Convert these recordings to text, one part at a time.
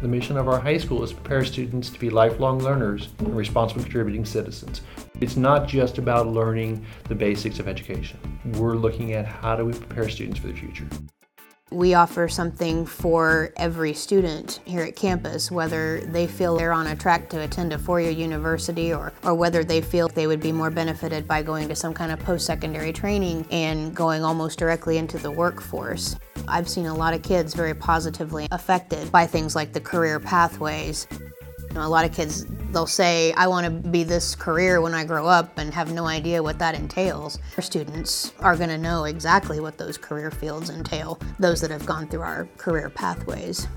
The mission of our high school is to prepare students to be lifelong learners and responsible contributing citizens. It's not just about learning the basics of education. We're looking at how do we prepare students for the future. We offer something for every student here at campus, whether they feel they're on a track to attend a four-year university or, or whether they feel they would be more benefited by going to some kind of post-secondary training and going almost directly into the workforce. I've seen a lot of kids very positively affected by things like the career pathways. You know, a lot of kids, they'll say, I want to be this career when I grow up and have no idea what that entails. Our students are going to know exactly what those career fields entail, those that have gone through our career pathways.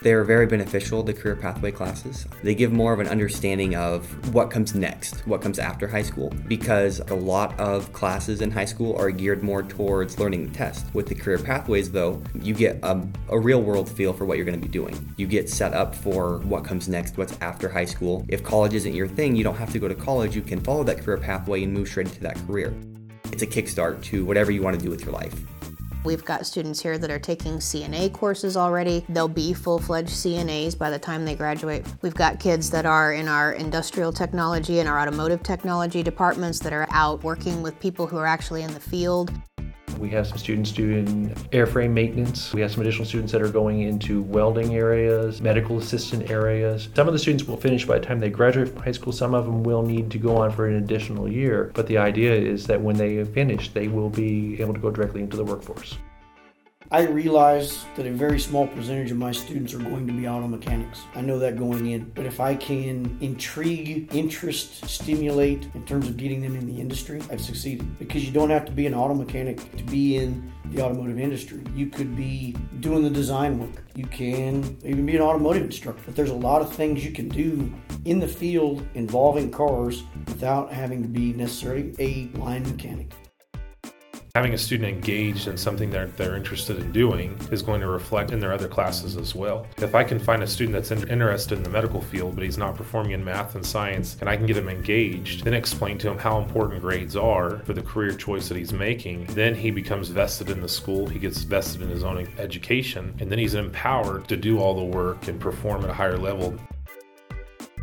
They're very beneficial, the career pathway classes. They give more of an understanding of what comes next, what comes after high school, because a lot of classes in high school are geared more towards learning the test. With the career pathways, though, you get a, a real world feel for what you're going to be doing. You get set up for what comes next, what's after high school. If college isn't your thing, you don't have to go to college, you can follow that career pathway and move straight into that career. It's a kickstart to whatever you want to do with your life. We've got students here that are taking CNA courses already. They'll be full-fledged CNAs by the time they graduate. We've got kids that are in our industrial technology and our automotive technology departments that are out working with people who are actually in the field. We have some students doing airframe maintenance. We have some additional students that are going into welding areas, medical assistant areas. Some of the students will finish by the time they graduate from high school. Some of them will need to go on for an additional year. But the idea is that when they finish, they will be able to go directly into the workforce. I realize that a very small percentage of my students are going to be auto mechanics. I know that going in. But if I can intrigue, interest, stimulate in terms of getting them in the industry, I've succeeded. Because you don't have to be an auto mechanic to be in the automotive industry. You could be doing the design work. You can even be an automotive instructor. But there's a lot of things you can do in the field involving cars without having to be necessarily a line mechanic having a student engaged in something that they're interested in doing is going to reflect in their other classes as well. If I can find a student that's interested in the medical field, but he's not performing in math and science, and I can get him engaged, then explain to him how important grades are for the career choice that he's making, then he becomes vested in the school, he gets vested in his own education, and then he's empowered to do all the work and perform at a higher level.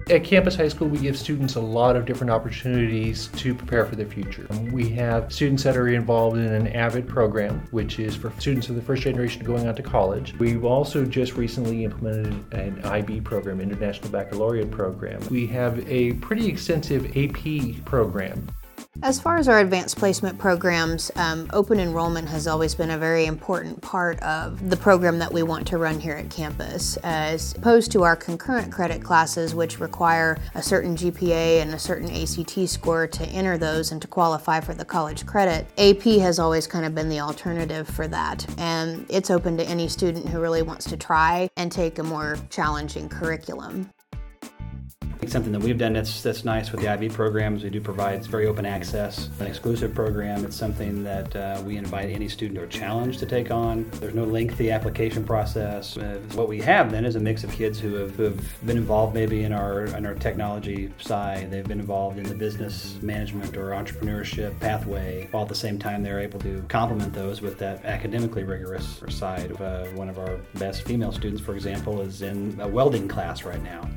At Campus High School, we give students a lot of different opportunities to prepare for their future. We have students that are involved in an AVID program, which is for students of the first generation going on to college. We've also just recently implemented an IB program, International Baccalaureate program. We have a pretty extensive AP program. As far as our advanced placement programs, um, open enrollment has always been a very important part of the program that we want to run here at campus. As opposed to our concurrent credit classes, which require a certain GPA and a certain ACT score to enter those and to qualify for the college credit, AP has always kind of been the alternative for that. And it's open to any student who really wants to try and take a more challenging curriculum. Something that we've done that's that's nice with the IB programs, we do provide very open access, an exclusive program. It's something that uh, we invite any student or challenge to take on. There's no lengthy application process. Uh, what we have then is a mix of kids who have, who have been involved maybe in our in our technology side. They've been involved in the business management or entrepreneurship pathway. While at the same time they're able to complement those with that academically rigorous side. Uh, one of our best female students, for example, is in a welding class right now.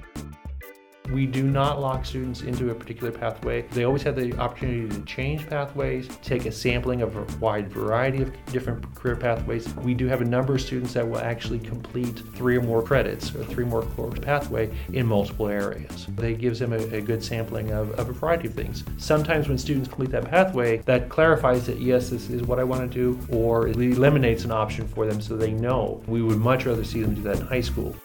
We do not lock students into a particular pathway. They always have the opportunity to change pathways, take a sampling of a wide variety of different career pathways. We do have a number of students that will actually complete three or more credits or three more course pathway in multiple areas. That gives them a, a good sampling of, of a variety of things. Sometimes when students complete that pathway, that clarifies that yes, this is what I want to do, or it eliminates an option for them so they know. We would much rather see them do that in high school.